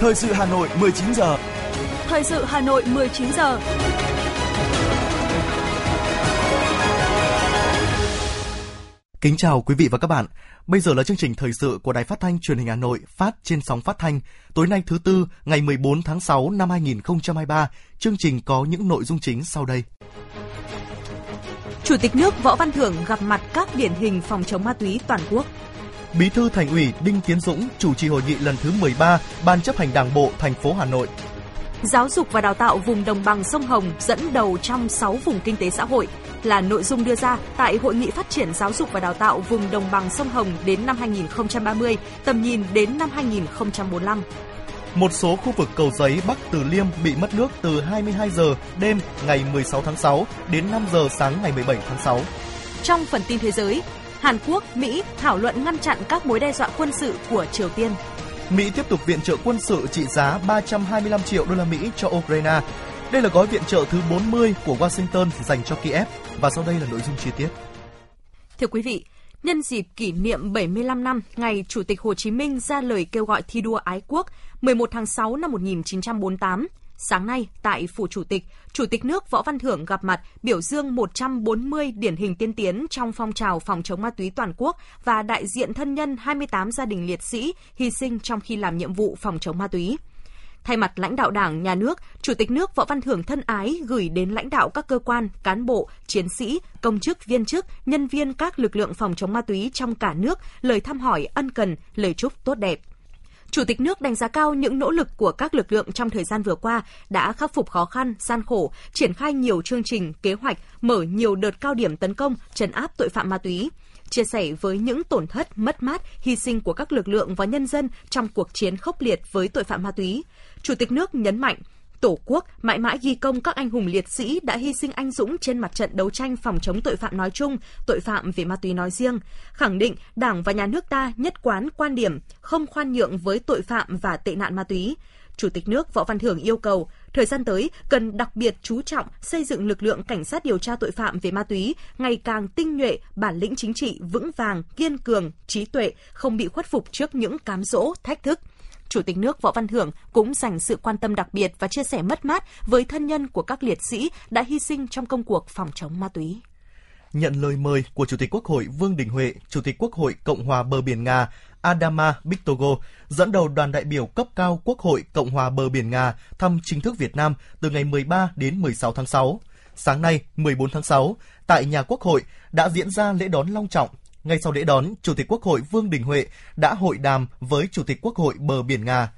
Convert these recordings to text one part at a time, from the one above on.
Thời sự Hà Nội 19 giờ. Thời sự Hà Nội 19 giờ. Kính chào quý vị và các bạn. Bây giờ là chương trình thời sự của Đài Phát thanh Truyền hình Hà Nội phát trên sóng phát thanh tối nay thứ tư ngày 14 tháng 6 năm 2023. Chương trình có những nội dung chính sau đây. Chủ tịch nước Võ Văn Thưởng gặp mặt các điển hình phòng chống ma túy toàn quốc. Bí thư Thành ủy Đinh Tiến Dũng chủ trì hội nghị lần thứ 13 Ban chấp hành Đảng bộ thành phố Hà Nội. Giáo dục và đào tạo vùng đồng bằng sông Hồng dẫn đầu trong 6 vùng kinh tế xã hội là nội dung đưa ra tại Hội nghị phát triển giáo dục và đào tạo vùng đồng bằng sông Hồng đến năm 2030, tầm nhìn đến năm 2045. Một số khu vực cầu giấy Bắc Từ Liêm bị mất nước từ 22 giờ đêm ngày 16 tháng 6 đến 5 giờ sáng ngày 17 tháng 6. Trong phần tin thế giới, Hàn Quốc, Mỹ thảo luận ngăn chặn các mối đe dọa quân sự của Triều Tiên. Mỹ tiếp tục viện trợ quân sự trị giá 325 triệu đô la Mỹ cho Ukraine. Đây là gói viện trợ thứ 40 của Washington dành cho Kiev và sau đây là nội dung chi tiết. Thưa quý vị, nhân dịp kỷ niệm 75 năm ngày Chủ tịch Hồ Chí Minh ra lời kêu gọi thi đua ái quốc 11 tháng 6 năm 1948, Sáng nay, tại Phủ Chủ tịch, Chủ tịch nước Võ Văn Thưởng gặp mặt biểu dương 140 điển hình tiên tiến trong phong trào phòng chống ma túy toàn quốc và đại diện thân nhân 28 gia đình liệt sĩ hy sinh trong khi làm nhiệm vụ phòng chống ma túy. Thay mặt lãnh đạo Đảng, Nhà nước, Chủ tịch nước Võ Văn Thưởng thân ái gửi đến lãnh đạo các cơ quan, cán bộ, chiến sĩ, công chức, viên chức, nhân viên các lực lượng phòng chống ma túy trong cả nước lời thăm hỏi ân cần, lời chúc tốt đẹp. Chủ tịch nước đánh giá cao những nỗ lực của các lực lượng trong thời gian vừa qua đã khắc phục khó khăn, gian khổ, triển khai nhiều chương trình, kế hoạch, mở nhiều đợt cao điểm tấn công, trấn áp tội phạm ma túy. Chia sẻ với những tổn thất, mất mát, hy sinh của các lực lượng và nhân dân trong cuộc chiến khốc liệt với tội phạm ma túy, Chủ tịch nước nhấn mạnh, Tổ quốc mãi mãi ghi công các anh hùng liệt sĩ đã hy sinh anh dũng trên mặt trận đấu tranh phòng chống tội phạm nói chung, tội phạm về ma túy nói riêng, khẳng định Đảng và nhà nước ta nhất quán quan điểm không khoan nhượng với tội phạm và tệ nạn ma túy. Chủ tịch nước Võ Văn Thưởng yêu cầu thời gian tới cần đặc biệt chú trọng xây dựng lực lượng cảnh sát điều tra tội phạm về ma túy ngày càng tinh nhuệ, bản lĩnh chính trị vững vàng, kiên cường, trí tuệ, không bị khuất phục trước những cám dỗ, thách thức. Chủ tịch nước Võ Văn Thưởng cũng dành sự quan tâm đặc biệt và chia sẻ mất mát với thân nhân của các liệt sĩ đã hy sinh trong công cuộc phòng chống ma túy. Nhận lời mời của Chủ tịch Quốc hội Vương Đình Huệ, Chủ tịch Quốc hội Cộng hòa bờ biển Nga Adama Bictogo dẫn đầu đoàn đại biểu cấp cao Quốc hội Cộng hòa bờ biển Nga thăm chính thức Việt Nam từ ngày 13 đến 16 tháng 6. Sáng nay, 14 tháng 6, tại nhà Quốc hội đã diễn ra lễ đón long trọng ngay sau lễ đón, Chủ tịch Quốc hội Vương Đình Huệ đã hội đàm với Chủ tịch Quốc hội bờ biển Nga.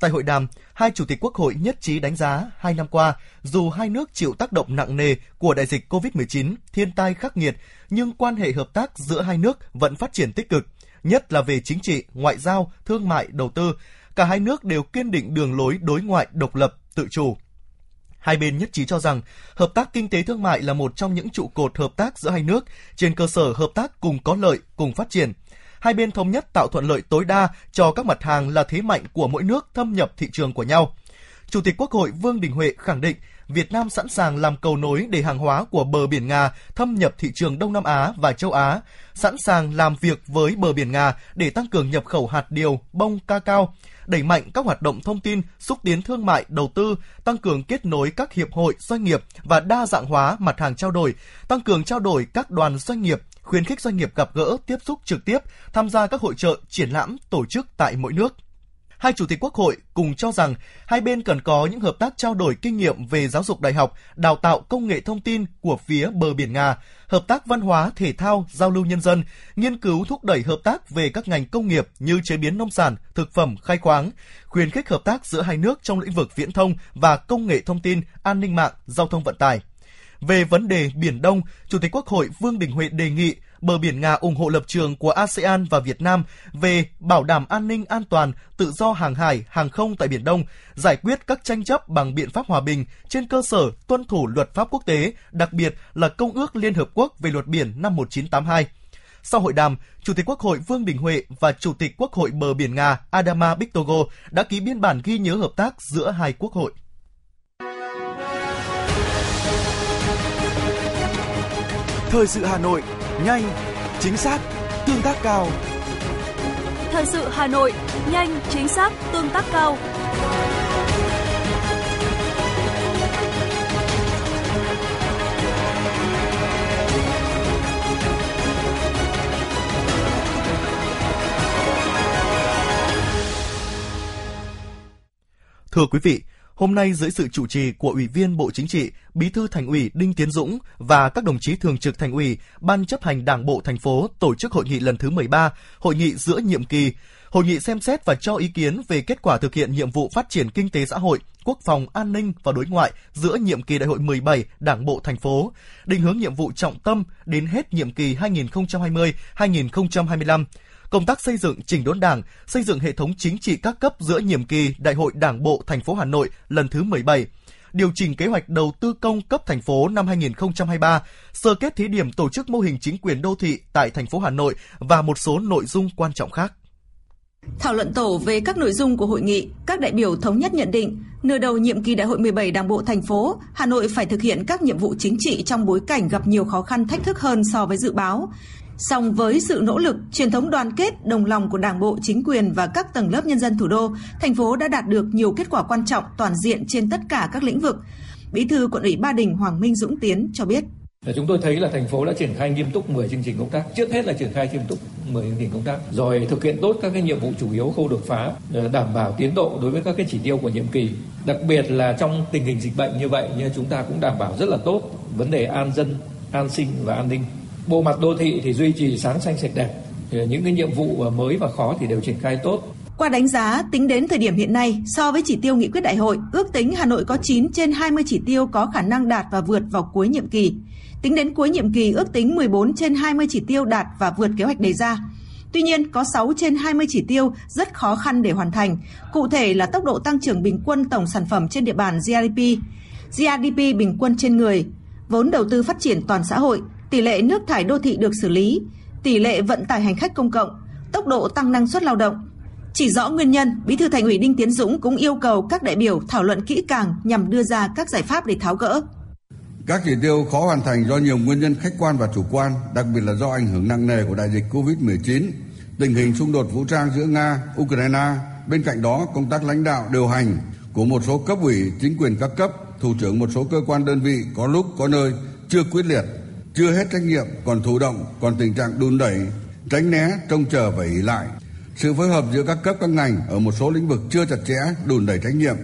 Tại hội đàm, hai chủ tịch Quốc hội nhất trí đánh giá hai năm qua, dù hai nước chịu tác động nặng nề của đại dịch COVID-19, thiên tai khắc nghiệt, nhưng quan hệ hợp tác giữa hai nước vẫn phát triển tích cực, nhất là về chính trị, ngoại giao, thương mại, đầu tư. Cả hai nước đều kiên định đường lối đối ngoại độc lập, tự chủ, Hai bên nhất trí cho rằng hợp tác kinh tế thương mại là một trong những trụ cột hợp tác giữa hai nước trên cơ sở hợp tác cùng có lợi, cùng phát triển. Hai bên thống nhất tạo thuận lợi tối đa cho các mặt hàng là thế mạnh của mỗi nước thâm nhập thị trường của nhau. Chủ tịch Quốc hội Vương Đình Huệ khẳng định Việt Nam sẵn sàng làm cầu nối để hàng hóa của bờ biển Nga thâm nhập thị trường Đông Nam Á và châu Á, sẵn sàng làm việc với bờ biển Nga để tăng cường nhập khẩu hạt điều, bông, ca cao, đẩy mạnh các hoạt động thông tin, xúc tiến thương mại, đầu tư, tăng cường kết nối các hiệp hội, doanh nghiệp và đa dạng hóa mặt hàng trao đổi, tăng cường trao đổi các đoàn doanh nghiệp, khuyến khích doanh nghiệp gặp gỡ, tiếp xúc trực tiếp, tham gia các hội trợ, triển lãm tổ chức tại mỗi nước hai chủ tịch quốc hội cùng cho rằng hai bên cần có những hợp tác trao đổi kinh nghiệm về giáo dục đại học, đào tạo công nghệ thông tin của phía bờ biển Nga, hợp tác văn hóa, thể thao, giao lưu nhân dân, nghiên cứu thúc đẩy hợp tác về các ngành công nghiệp như chế biến nông sản, thực phẩm, khai khoáng, khuyến khích hợp tác giữa hai nước trong lĩnh vực viễn thông và công nghệ thông tin, an ninh mạng, giao thông vận tải. Về vấn đề Biển Đông, Chủ tịch Quốc hội Vương Đình Huệ đề nghị bờ biển Nga ủng hộ lập trường của ASEAN và Việt Nam về bảo đảm an ninh an toàn, tự do hàng hải, hàng không tại Biển Đông, giải quyết các tranh chấp bằng biện pháp hòa bình trên cơ sở tuân thủ luật pháp quốc tế, đặc biệt là Công ước Liên Hợp Quốc về luật biển năm 1982. Sau hội đàm, Chủ tịch Quốc hội Vương Đình Huệ và Chủ tịch Quốc hội bờ biển Nga Adama Bictogo đã ký biên bản ghi nhớ hợp tác giữa hai quốc hội. Thời sự Hà Nội, nhanh, chính xác, tương tác cao. Thời sự Hà Nội, nhanh, chính xác, tương tác cao. Thưa quý vị, hôm nay dưới sự chủ trì của Ủy viên Bộ Chính trị, Bí thư Thành ủy Đinh Tiến Dũng và các đồng chí thường trực Thành ủy, Ban chấp hành Đảng bộ thành phố tổ chức hội nghị lần thứ 13, hội nghị giữa nhiệm kỳ. Hội nghị xem xét và cho ý kiến về kết quả thực hiện nhiệm vụ phát triển kinh tế xã hội, quốc phòng, an ninh và đối ngoại giữa nhiệm kỳ đại hội 17 Đảng bộ thành phố, định hướng nhiệm vụ trọng tâm đến hết nhiệm kỳ 2020-2025 công tác xây dựng chỉnh đốn Đảng, xây dựng hệ thống chính trị các cấp giữa nhiệm kỳ Đại hội Đảng bộ thành phố Hà Nội lần thứ 17, điều chỉnh kế hoạch đầu tư công cấp thành phố năm 2023, sơ kết thí điểm tổ chức mô hình chính quyền đô thị tại thành phố Hà Nội và một số nội dung quan trọng khác. Thảo luận tổ về các nội dung của hội nghị, các đại biểu thống nhất nhận định, nửa đầu nhiệm kỳ đại hội 17 Đảng bộ thành phố, Hà Nội phải thực hiện các nhiệm vụ chính trị trong bối cảnh gặp nhiều khó khăn thách thức hơn so với dự báo. Song với sự nỗ lực, truyền thống đoàn kết, đồng lòng của Đảng bộ, chính quyền và các tầng lớp nhân dân thủ đô, thành phố đã đạt được nhiều kết quả quan trọng toàn diện trên tất cả các lĩnh vực. Bí thư quận ủy Ba Đình Hoàng Minh Dũng Tiến cho biết. Chúng tôi thấy là thành phố đã triển khai nghiêm túc 10 chương trình công tác. Trước hết là triển khai nghiêm túc 10 chương trình công tác, rồi thực hiện tốt các cái nhiệm vụ chủ yếu khâu đột phá, ờ, đảm bảo tiến độ đối với các cái chỉ tiêu của nhiệm kỳ. Đặc biệt là trong tình hình dịch bệnh như vậy, như chúng ta cũng đảm bảo rất là tốt vấn đề an dân, an sinh và an ninh bộ mặt đô thị thì duy trì sáng xanh sạch đẹp những cái nhiệm vụ mới và khó thì đều triển khai tốt qua đánh giá, tính đến thời điểm hiện nay, so với chỉ tiêu nghị quyết đại hội, ước tính Hà Nội có 9 trên 20 chỉ tiêu có khả năng đạt và vượt vào cuối nhiệm kỳ. Tính đến cuối nhiệm kỳ, ước tính 14 trên 20 chỉ tiêu đạt và vượt kế hoạch đề ra. Tuy nhiên, có 6 trên 20 chỉ tiêu rất khó khăn để hoàn thành. Cụ thể là tốc độ tăng trưởng bình quân tổng sản phẩm trên địa bàn GDP, GDP bình quân trên người, vốn đầu tư phát triển toàn xã hội, tỷ lệ nước thải đô thị được xử lý, tỷ lệ vận tải hành khách công cộng, tốc độ tăng năng suất lao động. Chỉ rõ nguyên nhân, Bí thư Thành ủy Đinh Tiến Dũng cũng yêu cầu các đại biểu thảo luận kỹ càng nhằm đưa ra các giải pháp để tháo gỡ. Các chỉ tiêu khó hoàn thành do nhiều nguyên nhân khách quan và chủ quan, đặc biệt là do ảnh hưởng nặng nề của đại dịch Covid-19, tình hình xung đột vũ trang giữa Nga, Ukraine. Bên cạnh đó, công tác lãnh đạo điều hành của một số cấp ủy, chính quyền các cấp, thủ trưởng một số cơ quan đơn vị có lúc có nơi chưa quyết liệt, chưa hết trách nhiệm, còn thụ động, còn tình trạng đun đẩy, tránh né, trông chờ và ỉ lại. Sự phối hợp giữa các cấp các ngành ở một số lĩnh vực chưa chặt chẽ, đùn đẩy trách nhiệm.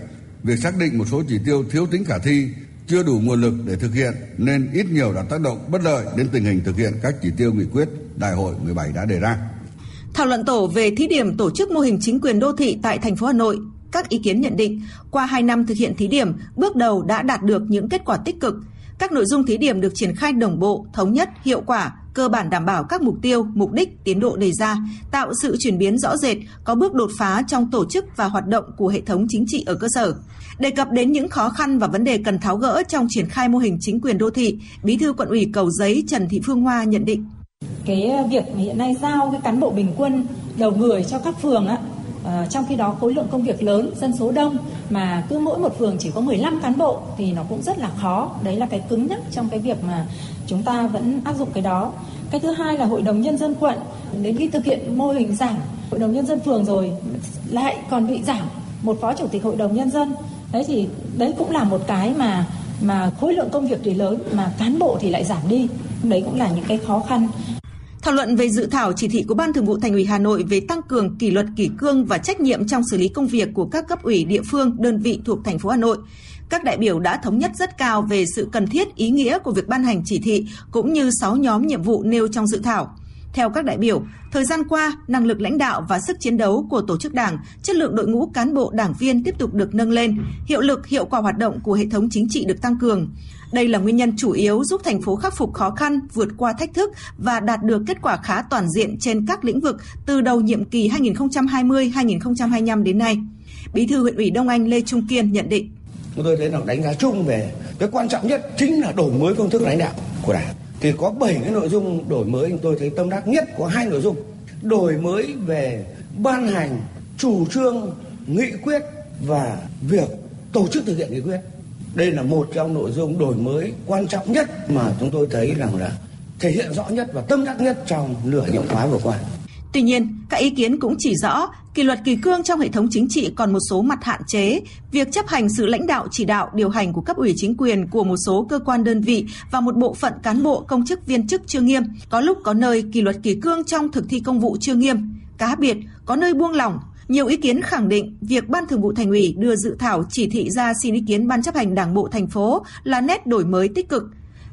Việc xác định một số chỉ tiêu thiếu tính khả thi, chưa đủ nguồn lực để thực hiện nên ít nhiều đã tác động bất lợi đến tình hình thực hiện các chỉ tiêu nghị quyết Đại hội 17 đã đề ra. Thảo luận tổ về thí điểm tổ chức mô hình chính quyền đô thị tại thành phố Hà Nội, các ý kiến nhận định qua 2 năm thực hiện thí điểm, bước đầu đã đạt được những kết quả tích cực, các nội dung thí điểm được triển khai đồng bộ, thống nhất, hiệu quả, cơ bản đảm bảo các mục tiêu, mục đích, tiến độ đề ra, tạo sự chuyển biến rõ rệt, có bước đột phá trong tổ chức và hoạt động của hệ thống chính trị ở cơ sở. Đề cập đến những khó khăn và vấn đề cần tháo gỡ trong triển khai mô hình chính quyền đô thị, Bí thư quận ủy Cầu Giấy Trần Thị Phương Hoa nhận định. Cái việc hiện nay giao cái cán bộ bình quân đầu người cho các phường á, À, trong khi đó khối lượng công việc lớn, dân số đông mà cứ mỗi một phường chỉ có 15 cán bộ thì nó cũng rất là khó. Đấy là cái cứng nhất trong cái việc mà chúng ta vẫn áp dụng cái đó. Cái thứ hai là hội đồng nhân dân quận đến khi thực hiện mô hình giảm hội đồng nhân dân phường rồi lại còn bị giảm một phó chủ tịch hội đồng nhân dân. Đấy thì đấy cũng là một cái mà mà khối lượng công việc thì lớn mà cán bộ thì lại giảm đi. Đấy cũng là những cái khó khăn Thảo luận về dự thảo chỉ thị của Ban Thường vụ Thành ủy Hà Nội về tăng cường kỷ luật kỷ cương và trách nhiệm trong xử lý công việc của các cấp ủy địa phương, đơn vị thuộc thành phố Hà Nội. Các đại biểu đã thống nhất rất cao về sự cần thiết, ý nghĩa của việc ban hành chỉ thị cũng như 6 nhóm nhiệm vụ nêu trong dự thảo. Theo các đại biểu, thời gian qua, năng lực lãnh đạo và sức chiến đấu của tổ chức đảng, chất lượng đội ngũ cán bộ đảng viên tiếp tục được nâng lên, hiệu lực hiệu quả hoạt động của hệ thống chính trị được tăng cường. Đây là nguyên nhân chủ yếu giúp thành phố khắc phục khó khăn, vượt qua thách thức và đạt được kết quả khá toàn diện trên các lĩnh vực từ đầu nhiệm kỳ 2020-2025 đến nay. Bí thư huyện ủy Đông Anh Lê Trung Kiên nhận định. Chúng tôi thấy là đánh giá chung về cái quan trọng nhất chính là đổi mới phương thức lãnh đạo của Đảng. Thì có 7 cái nội dung đổi mới chúng tôi thấy tâm đắc nhất có hai nội dung. Đổi mới về ban hành chủ trương, nghị quyết và việc tổ chức thực hiện nghị quyết đây là một trong nội dung đổi mới quan trọng nhất mà chúng tôi thấy rằng là thể hiện rõ nhất và tâm đắc nhất trong nửa nhiệm khóa vừa qua. Tuy nhiên, các ý kiến cũng chỉ rõ, kỷ luật kỳ cương trong hệ thống chính trị còn một số mặt hạn chế, việc chấp hành sự lãnh đạo chỉ đạo điều hành của cấp ủy chính quyền của một số cơ quan đơn vị và một bộ phận cán bộ công chức viên chức chưa nghiêm, có lúc có nơi kỷ luật kỳ cương trong thực thi công vụ chưa nghiêm, cá biệt có nơi buông lỏng, nhiều ý kiến khẳng định việc Ban Thường vụ Thành ủy đưa dự thảo chỉ thị ra xin ý kiến Ban chấp hành Đảng bộ thành phố là nét đổi mới tích cực.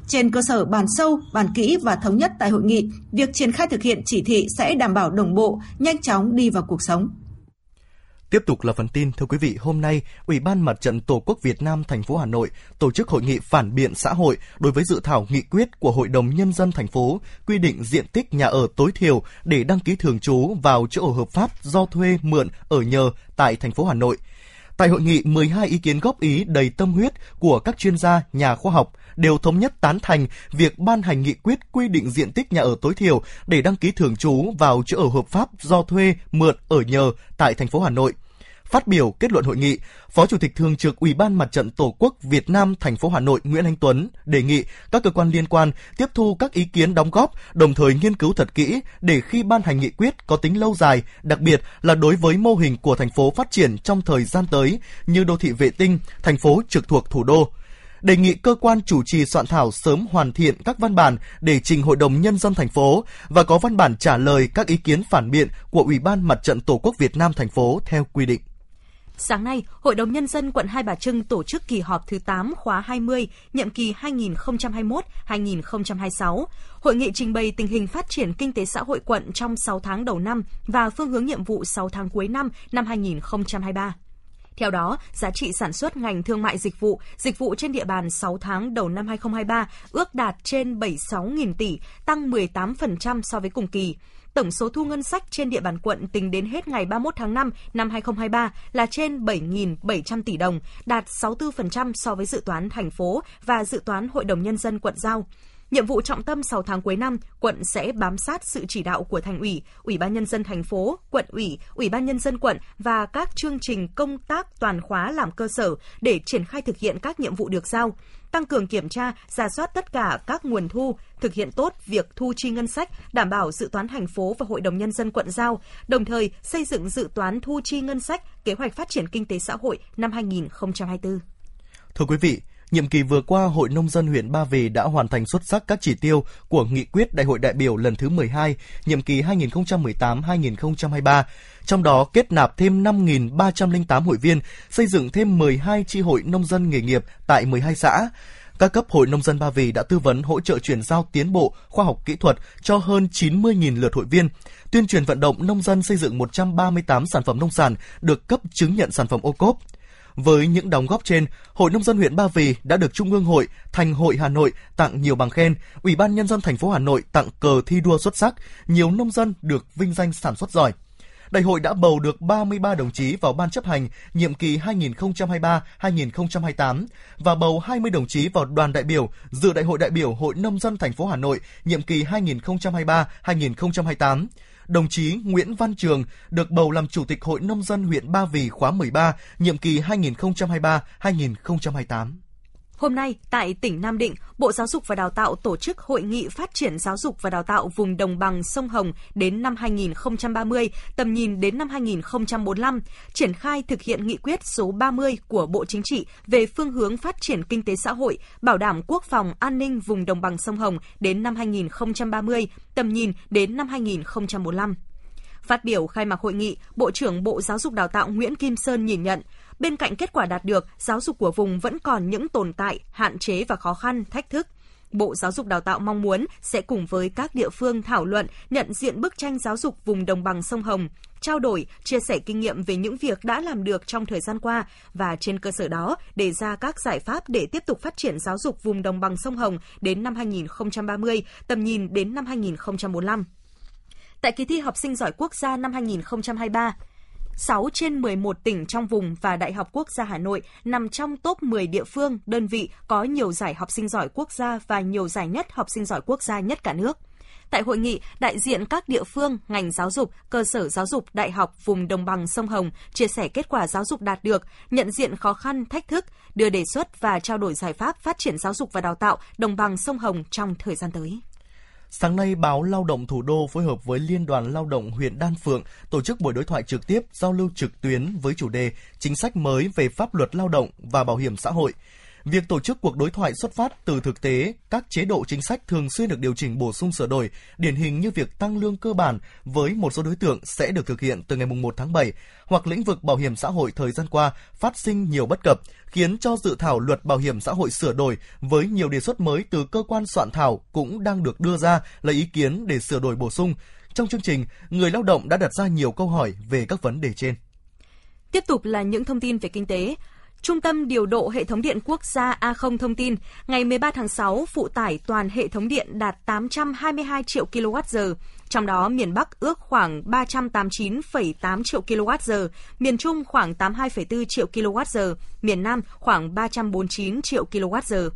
Trên cơ sở bàn sâu, bàn kỹ và thống nhất tại hội nghị, việc triển khai thực hiện chỉ thị sẽ đảm bảo đồng bộ, nhanh chóng đi vào cuộc sống. Tiếp tục là phần tin, thưa quý vị, hôm nay, Ủy ban Mặt trận Tổ quốc Việt Nam thành phố Hà Nội tổ chức hội nghị phản biện xã hội đối với dự thảo nghị quyết của Hội đồng Nhân dân thành phố quy định diện tích nhà ở tối thiểu để đăng ký thường trú vào chỗ ở hợp pháp do thuê, mượn, ở nhờ tại thành phố Hà Nội. Tại hội nghị, 12 ý kiến góp ý đầy tâm huyết của các chuyên gia, nhà khoa học đều thống nhất tán thành việc ban hành nghị quyết quy định diện tích nhà ở tối thiểu để đăng ký thường trú vào chỗ ở hợp pháp do thuê, mượn, ở nhờ tại thành phố Hà Nội. Phát biểu kết luận hội nghị, Phó Chủ tịch Thường trực Ủy ban Mặt trận Tổ quốc Việt Nam thành phố Hà Nội Nguyễn Anh Tuấn đề nghị các cơ quan liên quan tiếp thu các ý kiến đóng góp, đồng thời nghiên cứu thật kỹ để khi ban hành nghị quyết có tính lâu dài, đặc biệt là đối với mô hình của thành phố phát triển trong thời gian tới như đô thị vệ tinh, thành phố trực thuộc thủ đô đề nghị cơ quan chủ trì soạn thảo sớm hoàn thiện các văn bản để trình Hội đồng Nhân dân thành phố và có văn bản trả lời các ý kiến phản biện của Ủy ban Mặt trận Tổ quốc Việt Nam thành phố theo quy định. Sáng nay, Hội đồng Nhân dân quận Hai Bà Trưng tổ chức kỳ họp thứ 8 khóa 20, nhiệm kỳ 2021-2026. Hội nghị trình bày tình hình phát triển kinh tế xã hội quận trong 6 tháng đầu năm và phương hướng nhiệm vụ 6 tháng cuối năm năm 2023. Theo đó, giá trị sản xuất ngành thương mại dịch vụ, dịch vụ trên địa bàn 6 tháng đầu năm 2023 ước đạt trên 76.000 tỷ, tăng 18% so với cùng kỳ. Tổng số thu ngân sách trên địa bàn quận tính đến hết ngày 31 tháng 5 năm 2023 là trên 7.700 tỷ đồng, đạt 64% so với dự toán thành phố và dự toán Hội đồng Nhân dân quận giao. Nhiệm vụ trọng tâm 6 tháng cuối năm, quận sẽ bám sát sự chỉ đạo của thành ủy, ủy ban nhân dân thành phố, quận ủy, ủy ban nhân dân quận và các chương trình công tác toàn khóa làm cơ sở để triển khai thực hiện các nhiệm vụ được giao tăng cường kiểm tra, giả soát tất cả các nguồn thu, thực hiện tốt việc thu chi ngân sách, đảm bảo dự toán thành phố và Hội đồng Nhân dân quận giao, đồng thời xây dựng dự toán thu chi ngân sách, kế hoạch phát triển kinh tế xã hội năm 2024. Thưa quý vị, Nhiệm kỳ vừa qua, Hội Nông dân huyện Ba Vì đã hoàn thành xuất sắc các chỉ tiêu của nghị quyết Đại hội đại biểu lần thứ 12, nhiệm kỳ 2018-2023. Trong đó kết nạp thêm 5.308 hội viên, xây dựng thêm 12 chi hội nông dân nghề nghiệp tại 12 xã. Các cấp hội nông dân Ba Vì đã tư vấn hỗ trợ chuyển giao tiến bộ khoa học kỹ thuật cho hơn 90.000 lượt hội viên, tuyên truyền vận động nông dân xây dựng 138 sản phẩm nông sản được cấp chứng nhận sản phẩm ô cốp. Với những đóng góp trên, Hội nông dân huyện Ba Vì đã được Trung ương Hội, Thành hội Hà Nội tặng nhiều bằng khen, Ủy ban nhân dân thành phố Hà Nội tặng cờ thi đua xuất sắc, nhiều nông dân được vinh danh sản xuất giỏi. Đại hội đã bầu được 33 đồng chí vào ban chấp hành nhiệm kỳ 2023-2028 và bầu 20 đồng chí vào đoàn đại biểu dự Đại hội đại biểu Hội nông dân thành phố Hà Nội nhiệm kỳ 2023-2028 đồng chí Nguyễn Văn Trường được bầu làm Chủ tịch Hội Nông dân huyện Ba Vì khóa 13, nhiệm kỳ 2023-2028. Hôm nay, tại tỉnh Nam Định, Bộ Giáo dục và Đào tạo tổ chức Hội nghị Phát triển Giáo dục và Đào tạo vùng đồng bằng sông Hồng đến năm 2030, tầm nhìn đến năm 2045, triển khai thực hiện nghị quyết số 30 của Bộ Chính trị về phương hướng phát triển kinh tế xã hội, bảo đảm quốc phòng an ninh vùng đồng bằng sông Hồng đến năm 2030, tầm nhìn đến năm 2045. Phát biểu khai mạc hội nghị, Bộ trưởng Bộ Giáo dục Đào tạo Nguyễn Kim Sơn nhìn nhận, Bên cạnh kết quả đạt được, giáo dục của vùng vẫn còn những tồn tại, hạn chế và khó khăn, thách thức. Bộ Giáo dục Đào tạo mong muốn sẽ cùng với các địa phương thảo luận, nhận diện bức tranh giáo dục vùng đồng bằng sông Hồng, trao đổi, chia sẻ kinh nghiệm về những việc đã làm được trong thời gian qua và trên cơ sở đó đề ra các giải pháp để tiếp tục phát triển giáo dục vùng đồng bằng sông Hồng đến năm 2030, tầm nhìn đến năm 2045. Tại kỳ thi học sinh giỏi quốc gia năm 2023, 6 trên 11 tỉnh trong vùng và Đại học Quốc gia Hà Nội nằm trong top 10 địa phương, đơn vị có nhiều giải học sinh giỏi quốc gia và nhiều giải nhất học sinh giỏi quốc gia nhất cả nước. Tại hội nghị, đại diện các địa phương, ngành giáo dục, cơ sở giáo dục, đại học vùng đồng bằng sông Hồng chia sẻ kết quả giáo dục đạt được, nhận diện khó khăn, thách thức, đưa đề xuất và trao đổi giải pháp phát triển giáo dục và đào tạo đồng bằng sông Hồng trong thời gian tới. Sáng nay, báo Lao động Thủ đô phối hợp với Liên đoàn Lao động huyện Đan Phượng tổ chức buổi đối thoại trực tiếp giao lưu trực tuyến với chủ đề Chính sách mới về pháp luật lao động và bảo hiểm xã hội. Việc tổ chức cuộc đối thoại xuất phát từ thực tế, các chế độ chính sách thường xuyên được điều chỉnh bổ sung sửa đổi, điển hình như việc tăng lương cơ bản với một số đối tượng sẽ được thực hiện từ ngày 1 tháng 7, hoặc lĩnh vực bảo hiểm xã hội thời gian qua phát sinh nhiều bất cập, khiến cho dự thảo luật bảo hiểm xã hội sửa đổi với nhiều đề xuất mới từ cơ quan soạn thảo cũng đang được đưa ra lấy ý kiến để sửa đổi bổ sung. Trong chương trình, người lao động đã đặt ra nhiều câu hỏi về các vấn đề trên. Tiếp tục là những thông tin về kinh tế. Trung tâm điều độ hệ thống điện quốc gia A0 thông tin, ngày 13 tháng 6, phụ tải toàn hệ thống điện đạt 822 triệu kWh, trong đó miền Bắc ước khoảng 389,8 triệu kWh, miền Trung khoảng 82,4 triệu kWh, miền Nam khoảng 349 triệu kWh.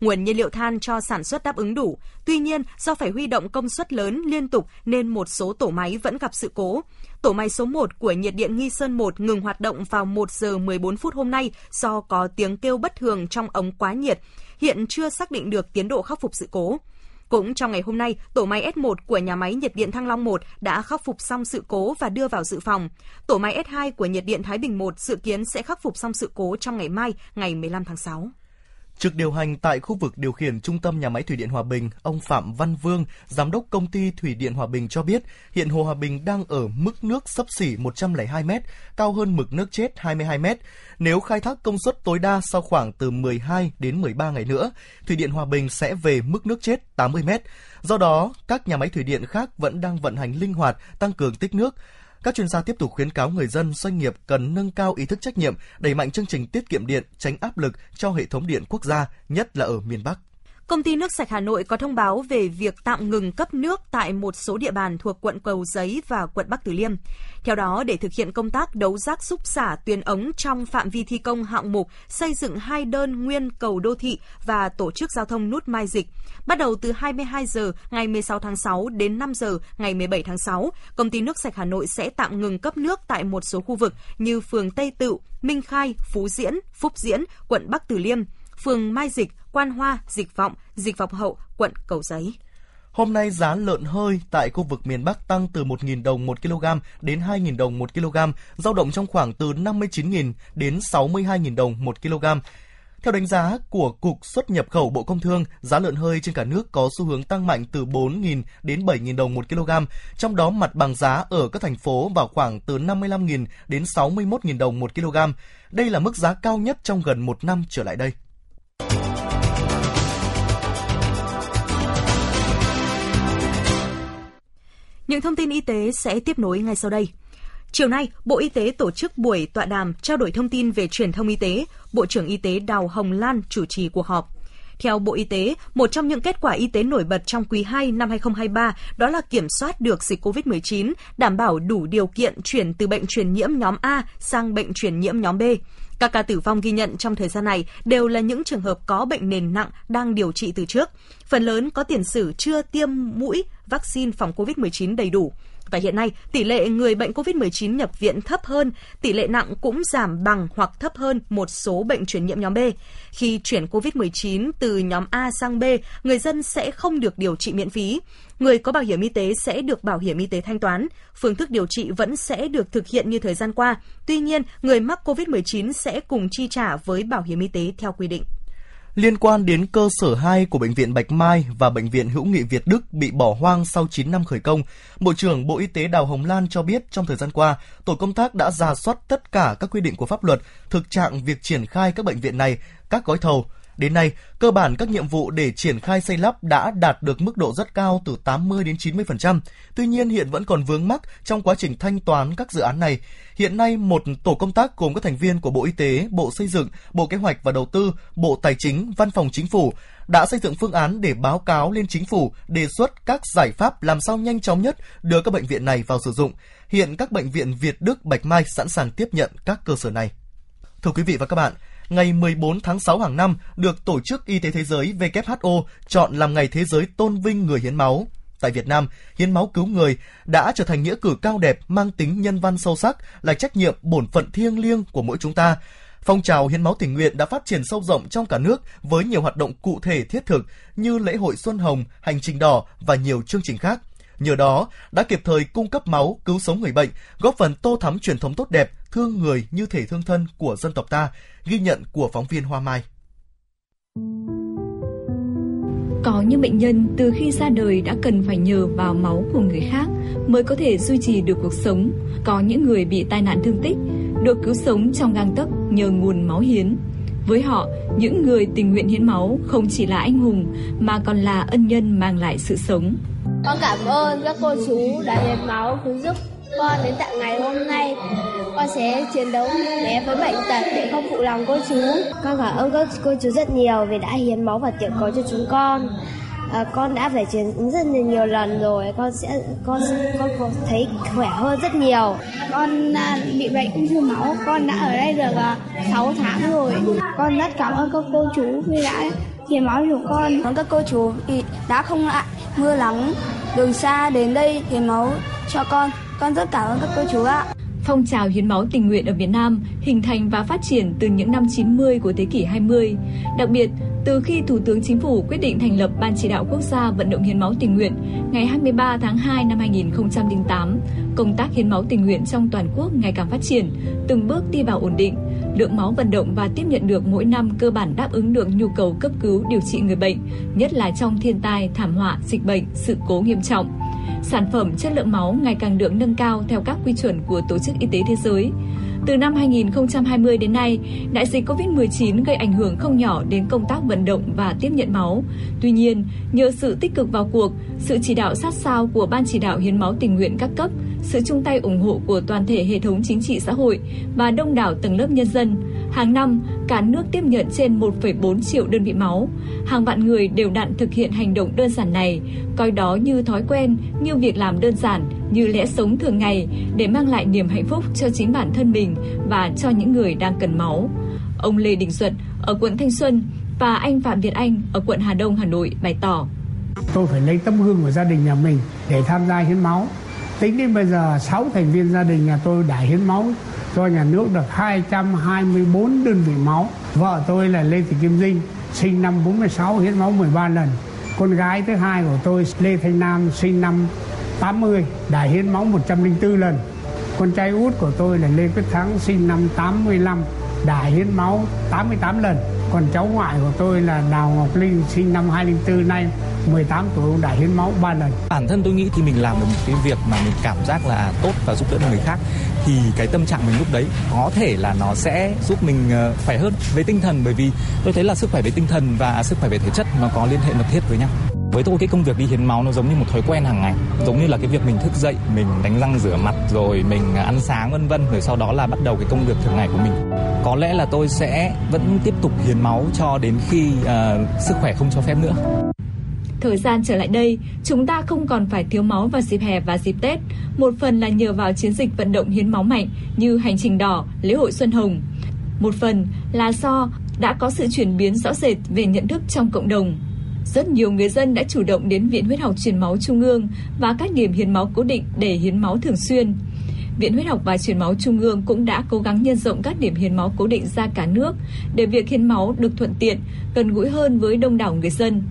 Nguồn nhiên liệu than cho sản xuất đáp ứng đủ. Tuy nhiên, do phải huy động công suất lớn liên tục nên một số tổ máy vẫn gặp sự cố. Tổ máy số 1 của nhiệt điện Nghi Sơn 1 ngừng hoạt động vào 1 giờ 14 phút hôm nay do có tiếng kêu bất thường trong ống quá nhiệt. Hiện chưa xác định được tiến độ khắc phục sự cố. Cũng trong ngày hôm nay, tổ máy S1 của nhà máy nhiệt điện Thăng Long 1 đã khắc phục xong sự cố và đưa vào dự phòng. Tổ máy S2 của nhiệt điện Thái Bình 1 dự kiến sẽ khắc phục xong sự cố trong ngày mai, ngày 15 tháng 6. Trực điều hành tại khu vực điều khiển trung tâm nhà máy thủy điện Hòa Bình, ông Phạm Văn Vương, giám đốc công ty Thủy điện Hòa Bình cho biết, hiện hồ Hòa Bình đang ở mức nước sấp xỉ 102 m, cao hơn mực nước chết 22 m. Nếu khai thác công suất tối đa sau khoảng từ 12 đến 13 ngày nữa, thủy điện Hòa Bình sẽ về mức nước chết 80 m. Do đó, các nhà máy thủy điện khác vẫn đang vận hành linh hoạt, tăng cường tích nước. Các chuyên gia tiếp tục khuyến cáo người dân, doanh nghiệp cần nâng cao ý thức trách nhiệm, đẩy mạnh chương trình tiết kiệm điện, tránh áp lực cho hệ thống điện quốc gia, nhất là ở miền Bắc. Công ty nước sạch Hà Nội có thông báo về việc tạm ngừng cấp nước tại một số địa bàn thuộc quận Cầu Giấy và quận Bắc Từ Liêm. Theo đó, để thực hiện công tác đấu rác xúc xả tuyến ống trong phạm vi thi công hạng mục xây dựng hai đơn nguyên cầu đô thị và tổ chức giao thông nút Mai Dịch, bắt đầu từ 22 giờ ngày 16 tháng 6 đến 5 giờ ngày 17 tháng 6, công ty nước sạch Hà Nội sẽ tạm ngừng cấp nước tại một số khu vực như phường Tây Tựu, Minh Khai, Phú Diễn, Phúc Diễn, quận Bắc Từ Liêm, phường Mai Dịch, Quan Hoa, Dịch Vọng, Dịch Vọng Hậu, quận Cầu Giấy. Hôm nay giá lợn hơi tại khu vực miền Bắc tăng từ 1.000 đồng 1 kg đến 2.000 đồng 1 kg, giao động trong khoảng từ 59.000 đến 62.000 đồng 1 kg. Theo đánh giá của Cục xuất nhập khẩu Bộ Công Thương, giá lợn hơi trên cả nước có xu hướng tăng mạnh từ 4.000 đến 7.000 đồng một kg, trong đó mặt bằng giá ở các thành phố vào khoảng từ 55.000 đến 61.000 đồng một kg. Đây là mức giá cao nhất trong gần một năm trở lại đây. Những thông tin y tế sẽ tiếp nối ngay sau đây. Chiều nay, Bộ Y tế tổ chức buổi tọa đàm trao đổi thông tin về truyền thông y tế. Bộ trưởng Y tế Đào Hồng Lan chủ trì cuộc họp. Theo Bộ Y tế, một trong những kết quả y tế nổi bật trong quý 2 năm 2023 đó là kiểm soát được dịch COVID-19, đảm bảo đủ điều kiện chuyển từ bệnh truyền nhiễm nhóm A sang bệnh truyền nhiễm nhóm B. Các ca tử vong ghi nhận trong thời gian này đều là những trường hợp có bệnh nền nặng đang điều trị từ trước. Phần lớn có tiền sử chưa tiêm mũi vaccine phòng COVID-19 đầy đủ. Và hiện nay, tỷ lệ người bệnh COVID-19 nhập viện thấp hơn, tỷ lệ nặng cũng giảm bằng hoặc thấp hơn một số bệnh truyền nhiễm nhóm B. Khi chuyển COVID-19 từ nhóm A sang B, người dân sẽ không được điều trị miễn phí. Người có bảo hiểm y tế sẽ được bảo hiểm y tế thanh toán. Phương thức điều trị vẫn sẽ được thực hiện như thời gian qua. Tuy nhiên, người mắc COVID-19 sẽ cùng chi trả với bảo hiểm y tế theo quy định. Liên quan đến cơ sở 2 của Bệnh viện Bạch Mai và Bệnh viện Hữu nghị Việt Đức bị bỏ hoang sau 9 năm khởi công, Bộ trưởng Bộ Y tế Đào Hồng Lan cho biết trong thời gian qua, tổ công tác đã ra soát tất cả các quy định của pháp luật, thực trạng việc triển khai các bệnh viện này, các gói thầu, Đến nay, cơ bản các nhiệm vụ để triển khai xây lắp đã đạt được mức độ rất cao từ 80 đến 90%. Tuy nhiên hiện vẫn còn vướng mắc trong quá trình thanh toán các dự án này. Hiện nay một tổ công tác gồm các thành viên của Bộ Y tế, Bộ Xây dựng, Bộ Kế hoạch và Đầu tư, Bộ Tài chính, Văn phòng Chính phủ đã xây dựng phương án để báo cáo lên chính phủ đề xuất các giải pháp làm sao nhanh chóng nhất đưa các bệnh viện này vào sử dụng. Hiện các bệnh viện Việt Đức, Bạch Mai sẵn sàng tiếp nhận các cơ sở này. Thưa quý vị và các bạn, ngày 14 tháng 6 hàng năm được Tổ chức Y tế Thế giới WHO chọn làm ngày thế giới tôn vinh người hiến máu. Tại Việt Nam, hiến máu cứu người đã trở thành nghĩa cử cao đẹp mang tính nhân văn sâu sắc là trách nhiệm bổn phận thiêng liêng của mỗi chúng ta. Phong trào hiến máu tình nguyện đã phát triển sâu rộng trong cả nước với nhiều hoạt động cụ thể thiết thực như lễ hội Xuân Hồng, hành trình đỏ và nhiều chương trình khác. Nhờ đó, đã kịp thời cung cấp máu cứu sống người bệnh, góp phần tô thắm truyền thống tốt đẹp, thương người như thể thương thân của dân tộc ta, ghi nhận của phóng viên Hoa Mai. Có những bệnh nhân từ khi ra đời đã cần phải nhờ vào máu của người khác mới có thể duy trì được cuộc sống. Có những người bị tai nạn thương tích, được cứu sống trong gang tấc nhờ nguồn máu hiến. Với họ, những người tình nguyện hiến máu không chỉ là anh hùng mà còn là ân nhân mang lại sự sống. Con cảm ơn các cô chú đã hiến máu cứu giúp con đến tận ngày hôm nay. Con sẽ chiến đấu để với bệnh tật để không phụ lòng cô chú. Con cảm ơn các cô chú rất nhiều vì đã hiến máu và tiểu cầu cho chúng con. À, con đã phải chiến ứng rất nhiều, nhiều lần rồi con sẽ con con có thấy khỏe hơn rất nhiều con à, bị bệnh ung thư máu con đã ở đây được à, 6 tháng rồi con rất cảm ơn các cô chú vì đã hiến máu cho con cảm ơn các cô chú vì đã không ngại mưa nắng đường xa đến đây hiến máu cho con. Con rất cảm ơn các cô chú ạ. Phong trào hiến máu tình nguyện ở Việt Nam hình thành và phát triển từ những năm 90 của thế kỷ 20. Đặc biệt, từ khi Thủ tướng Chính phủ quyết định thành lập Ban chỉ đạo quốc gia vận động hiến máu tình nguyện ngày 23 tháng 2 năm 2008, công tác hiến máu tình nguyện trong toàn quốc ngày càng phát triển, từng bước đi vào ổn định. Lượng máu vận động và tiếp nhận được mỗi năm cơ bản đáp ứng được nhu cầu cấp cứu điều trị người bệnh, nhất là trong thiên tai, thảm họa, dịch bệnh, sự cố nghiêm trọng sản phẩm chất lượng máu ngày càng được nâng cao theo các quy chuẩn của Tổ chức Y tế Thế giới. Từ năm 2020 đến nay, đại dịch COVID-19 gây ảnh hưởng không nhỏ đến công tác vận động và tiếp nhận máu. Tuy nhiên, nhờ sự tích cực vào cuộc, sự chỉ đạo sát sao của Ban chỉ đạo hiến máu tình nguyện các cấp, sự chung tay ủng hộ của toàn thể hệ thống chính trị xã hội và đông đảo tầng lớp nhân dân, hàng năm cả nước tiếp nhận trên 1,4 triệu đơn vị máu. Hàng vạn người đều đặn thực hiện hành động đơn giản này, coi đó như thói quen, như việc làm đơn giản, như lẽ sống thường ngày để mang lại niềm hạnh phúc cho chính bản thân mình và cho những người đang cần máu. Ông Lê Đình Duật ở quận Thanh Xuân và anh Phạm Việt Anh ở quận Hà Đông, Hà Nội bày tỏ. Tôi phải lấy tấm gương của gia đình nhà mình để tham gia hiến máu. Tính đến bây giờ 6 thành viên gia đình nhà tôi đã hiến máu cho nhà nước được 224 đơn vị máu. Vợ tôi là Lê Thị Kim Dinh, sinh năm 46 hiến máu 13 lần. Con gái thứ hai của tôi Lê Thanh Nam sinh năm 80 đã hiến máu 104 lần. Con trai út của tôi là Lê Quyết Thắng sinh năm 85 đã hiến máu 88 lần. Còn cháu ngoại của tôi là Đào Ngọc Linh sinh năm 2004 nay 18 tuổi đã hiến máu 3 lần. Bản thân tôi nghĩ thì mình làm được một cái việc mà mình cảm giác là tốt và giúp đỡ người khác thì cái tâm trạng mình lúc đấy có thể là nó sẽ giúp mình ờ, khỏe hơn về tinh thần. Bởi vì tôi thấy là sức khỏe về tinh thần và sức khỏe về thể chất nó có liên hệ mật thiết với nhau. Với tôi cái công việc đi hiến máu nó giống như một thói quen hàng ngày. Giống như là cái việc mình thức dậy mình đánh răng rửa mặt rồi mình ăn sáng vân vân. Rồi sau đó là bắt đầu cái công việc thường ngày của mình. Có lẽ là tôi sẽ vẫn tiếp tục hiến máu cho đến khi uh, sức khỏe không cho phép nữa. Thời gian trở lại đây, chúng ta không còn phải thiếu máu vào dịp hè và dịp Tết, một phần là nhờ vào chiến dịch vận động hiến máu mạnh như hành trình đỏ, lễ hội Xuân Hồng. Một phần là do đã có sự chuyển biến rõ rệt về nhận thức trong cộng đồng. Rất nhiều người dân đã chủ động đến Viện Huyết học truyền máu Trung ương và các điểm hiến máu cố định để hiến máu thường xuyên. Viện Huyết học và Truyền máu Trung ương cũng đã cố gắng nhân rộng các điểm hiến máu cố định ra cả nước để việc hiến máu được thuận tiện, gần gũi hơn với đông đảo người dân.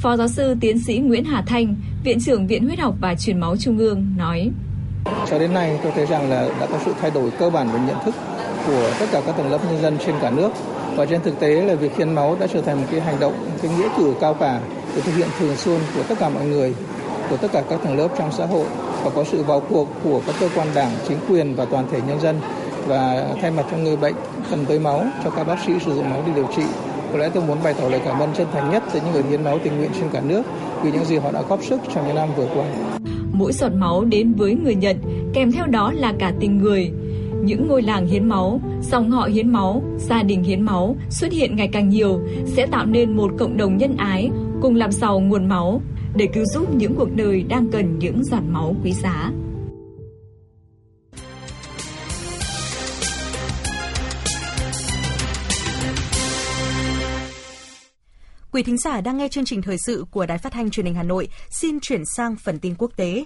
Phó giáo sư tiến sĩ Nguyễn Hà Thanh, Viện trưởng Viện Huyết học và Truyền máu Trung ương nói. Cho đến nay tôi thấy rằng là đã có sự thay đổi cơ bản về nhận thức của tất cả các tầng lớp nhân dân trên cả nước. Và trên thực tế là việc hiến máu đã trở thành một cái hành động, một cái nghĩa cử cao cả được thực hiện thường xuyên của tất cả mọi người, của tất cả các tầng lớp trong xã hội và có sự vào cuộc của các cơ quan đảng, chính quyền và toàn thể nhân dân. Và thay mặt cho người bệnh cần tới máu cho các bác sĩ sử dụng máu đi điều trị có lẽ tôi muốn bày tỏ lời cảm ơn chân thành nhất tới những người hiến máu tình nguyện trên cả nước vì những gì họ đã góp sức trong những năm vừa qua. Mỗi giọt máu đến với người nhận, kèm theo đó là cả tình người. Những ngôi làng hiến máu, dòng họ hiến máu, gia đình hiến máu xuất hiện ngày càng nhiều sẽ tạo nên một cộng đồng nhân ái cùng làm giàu nguồn máu để cứu giúp những cuộc đời đang cần những giọt máu quý giá. Quý thính giả đang nghe chương trình thời sự của Đài Phát thanh Truyền hình Hà Nội, xin chuyển sang phần tin quốc tế.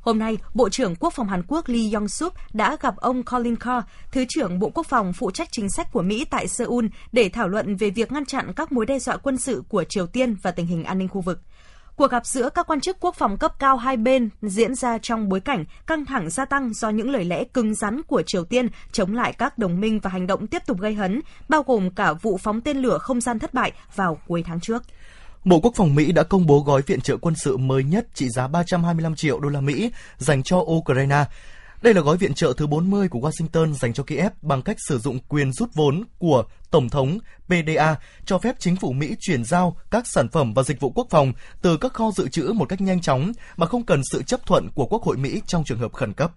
Hôm nay, Bộ trưởng Quốc phòng Hàn Quốc Lee Yong-suk đã gặp ông Colin Carr, Thứ trưởng Bộ Quốc phòng phụ trách chính sách của Mỹ tại Seoul để thảo luận về việc ngăn chặn các mối đe dọa quân sự của Triều Tiên và tình hình an ninh khu vực. Cuộc gặp giữa các quan chức quốc phòng cấp cao hai bên diễn ra trong bối cảnh căng thẳng gia tăng do những lời lẽ cứng rắn của Triều Tiên chống lại các đồng minh và hành động tiếp tục gây hấn, bao gồm cả vụ phóng tên lửa không gian thất bại vào cuối tháng trước. Bộ Quốc phòng Mỹ đã công bố gói viện trợ quân sự mới nhất trị giá 325 triệu đô la Mỹ dành cho Ukraine. Đây là gói viện trợ thứ 40 của Washington dành cho Kiev bằng cách sử dụng quyền rút vốn của Tổng thống PDA cho phép chính phủ Mỹ chuyển giao các sản phẩm và dịch vụ quốc phòng từ các kho dự trữ một cách nhanh chóng mà không cần sự chấp thuận của Quốc hội Mỹ trong trường hợp khẩn cấp.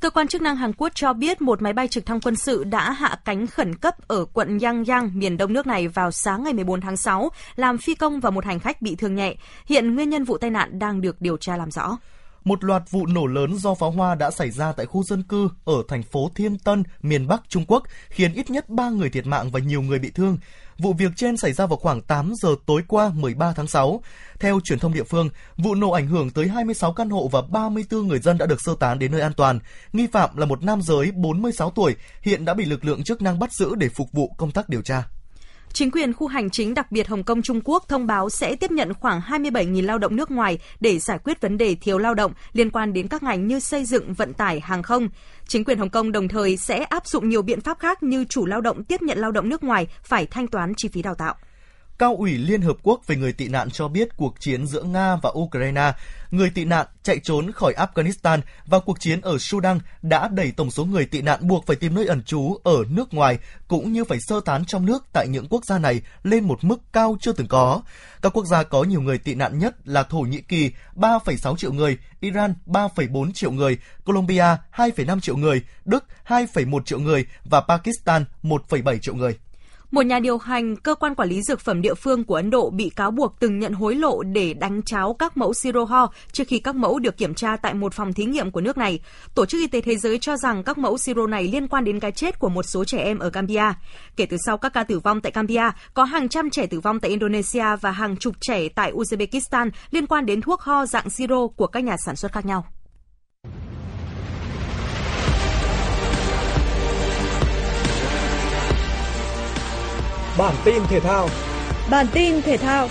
Cơ quan chức năng Hàn Quốc cho biết một máy bay trực thăng quân sự đã hạ cánh khẩn cấp ở quận Yangyang, miền đông nước này vào sáng ngày 14 tháng 6, làm phi công và một hành khách bị thương nhẹ. Hiện nguyên nhân vụ tai nạn đang được điều tra làm rõ. Một loạt vụ nổ lớn do pháo hoa đã xảy ra tại khu dân cư ở thành phố Thiên Tân, miền Bắc Trung Quốc, khiến ít nhất 3 người thiệt mạng và nhiều người bị thương. Vụ việc trên xảy ra vào khoảng 8 giờ tối qua 13 tháng 6. Theo truyền thông địa phương, vụ nổ ảnh hưởng tới 26 căn hộ và 34 người dân đã được sơ tán đến nơi an toàn. Nghi phạm là một nam giới 46 tuổi, hiện đã bị lực lượng chức năng bắt giữ để phục vụ công tác điều tra. Chính quyền khu hành chính đặc biệt Hồng Kông Trung Quốc thông báo sẽ tiếp nhận khoảng 27.000 lao động nước ngoài để giải quyết vấn đề thiếu lao động liên quan đến các ngành như xây dựng, vận tải, hàng không. Chính quyền Hồng Kông đồng thời sẽ áp dụng nhiều biện pháp khác như chủ lao động tiếp nhận lao động nước ngoài phải thanh toán chi phí đào tạo. Cao ủy Liên Hợp Quốc về người tị nạn cho biết cuộc chiến giữa Nga và Ukraine, người tị nạn chạy trốn khỏi Afghanistan và cuộc chiến ở Sudan đã đẩy tổng số người tị nạn buộc phải tìm nơi ẩn trú ở nước ngoài cũng như phải sơ tán trong nước tại những quốc gia này lên một mức cao chưa từng có. Các quốc gia có nhiều người tị nạn nhất là Thổ Nhĩ Kỳ 3,6 triệu người, Iran 3,4 triệu người, Colombia 2,5 triệu người, Đức 2,1 triệu người và Pakistan 1,7 triệu người. Một nhà điều hành cơ quan quản lý dược phẩm địa phương của Ấn Độ bị cáo buộc từng nhận hối lộ để đánh cháo các mẫu siro ho trước khi các mẫu được kiểm tra tại một phòng thí nghiệm của nước này. Tổ chức Y tế Thế giới cho rằng các mẫu siro này liên quan đến cái chết của một số trẻ em ở Gambia. Kể từ sau các ca tử vong tại Gambia, có hàng trăm trẻ tử vong tại Indonesia và hàng chục trẻ tại Uzbekistan liên quan đến thuốc ho dạng siro của các nhà sản xuất khác nhau. Bản tin thể thao. Bản tin thể thao.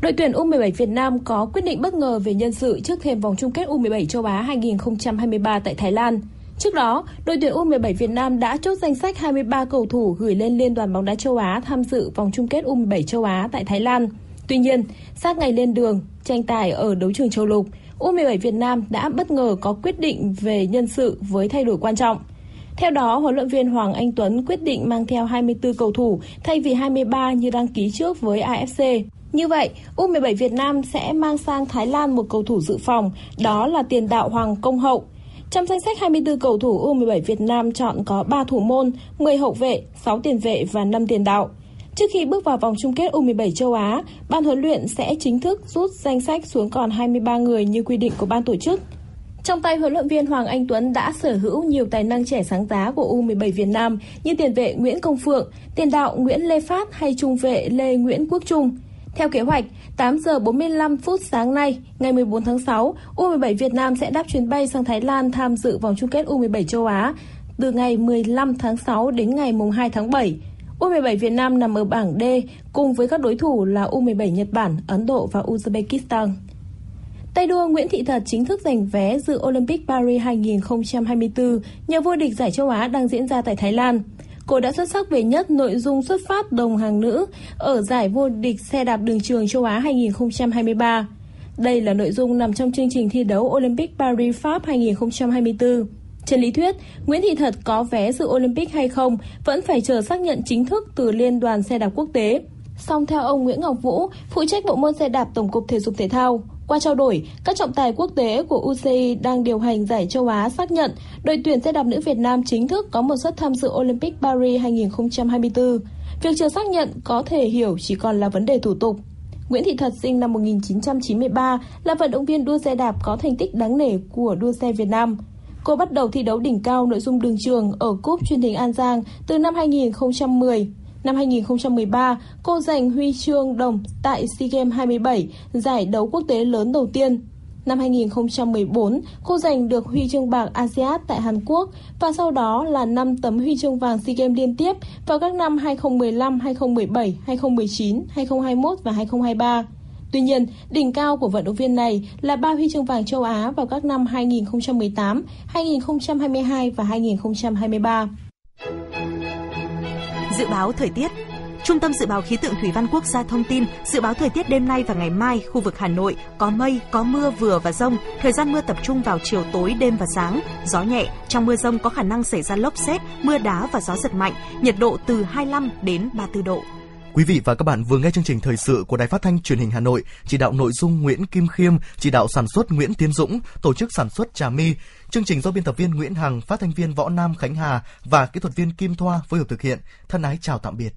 Đội tuyển U17 Việt Nam có quyết định bất ngờ về nhân sự trước thềm vòng chung kết U17 châu Á 2023 tại Thái Lan. Trước đó, đội tuyển U17 Việt Nam đã chốt danh sách 23 cầu thủ gửi lên Liên đoàn bóng đá châu Á tham dự vòng chung kết U17 châu Á tại Thái Lan. Tuy nhiên, sát ngày lên đường, tranh tài ở đấu trường châu lục, U17 Việt Nam đã bất ngờ có quyết định về nhân sự với thay đổi quan trọng. Theo đó, huấn luyện viên Hoàng Anh Tuấn quyết định mang theo 24 cầu thủ thay vì 23 như đăng ký trước với AFC. Như vậy, U17 Việt Nam sẽ mang sang Thái Lan một cầu thủ dự phòng, đó là tiền đạo Hoàng Công Hậu. Trong danh sách 24 cầu thủ U17 Việt Nam chọn có 3 thủ môn, 10 hậu vệ, 6 tiền vệ và 5 tiền đạo. Trước khi bước vào vòng chung kết U17 châu Á, ban huấn luyện sẽ chính thức rút danh sách xuống còn 23 người như quy định của ban tổ chức. Trong tay huấn luyện viên Hoàng Anh Tuấn đã sở hữu nhiều tài năng trẻ sáng giá của U17 Việt Nam như tiền vệ Nguyễn Công Phượng, tiền đạo Nguyễn Lê Phát hay trung vệ Lê Nguyễn Quốc Trung. Theo kế hoạch, 8 giờ 45 phút sáng nay, ngày 14 tháng 6, U17 Việt Nam sẽ đáp chuyến bay sang Thái Lan tham dự vòng chung kết U17 châu Á từ ngày 15 tháng 6 đến ngày 2 tháng 7. U17 Việt Nam nằm ở bảng D cùng với các đối thủ là U17 Nhật Bản, Ấn Độ và Uzbekistan. Tay đua Nguyễn Thị Thật chính thức giành vé dự Olympic Paris 2024 nhờ vô địch giải châu Á đang diễn ra tại Thái Lan. Cô đã xuất sắc về nhất nội dung xuất phát đồng hàng nữ ở giải vô địch xe đạp đường trường châu Á 2023. Đây là nội dung nằm trong chương trình thi đấu Olympic Paris Pháp 2024. Trên lý thuyết, Nguyễn Thị Thật có vé dự Olympic hay không vẫn phải chờ xác nhận chính thức từ Liên đoàn xe đạp quốc tế. Song theo ông Nguyễn Ngọc Vũ, phụ trách bộ môn xe đạp Tổng cục Thể dục Thể thao, qua trao đổi, các trọng tài quốc tế của UCI đang điều hành giải châu Á xác nhận đội tuyển xe đạp nữ Việt Nam chính thức có một suất tham dự Olympic Paris 2024. Việc chờ xác nhận có thể hiểu chỉ còn là vấn đề thủ tục. Nguyễn Thị Thật sinh năm 1993 là vận động viên đua xe đạp có thành tích đáng nể của đua xe Việt Nam. Cô bắt đầu thi đấu đỉnh cao nội dung đường trường ở Cúp truyền hình An Giang từ năm 2010. Năm 2013, cô giành huy chương đồng tại SEA Games 27, giải đấu quốc tế lớn đầu tiên. Năm 2014, cô giành được huy chương bạc ASEAN tại Hàn Quốc và sau đó là 5 tấm huy chương vàng SEA Games liên tiếp vào các năm 2015, 2017, 2019, 2021 và 2023. Tuy nhiên, đỉnh cao của vận động viên này là ba huy chương vàng châu Á vào các năm 2018, 2022 và 2023. Dự báo thời tiết Trung tâm Dự báo Khí tượng Thủy văn Quốc gia thông tin, dự báo thời tiết đêm nay và ngày mai, khu vực Hà Nội có mây, có mưa vừa và rông, thời gian mưa tập trung vào chiều tối, đêm và sáng, gió nhẹ, trong mưa rông có khả năng xảy ra lốc xét, mưa đá và gió giật mạnh, nhiệt độ từ 25 đến 34 độ. Quý vị và các bạn vừa nghe chương trình thời sự của Đài Phát thanh Truyền hình Hà Nội, chỉ đạo nội dung Nguyễn Kim Khiêm, chỉ đạo sản xuất Nguyễn Tiến Dũng, tổ chức sản xuất Trà My. Chương trình do biên tập viên Nguyễn Hằng, phát thanh viên Võ Nam Khánh Hà và kỹ thuật viên Kim Thoa phối hợp thực hiện. Thân ái chào tạm biệt.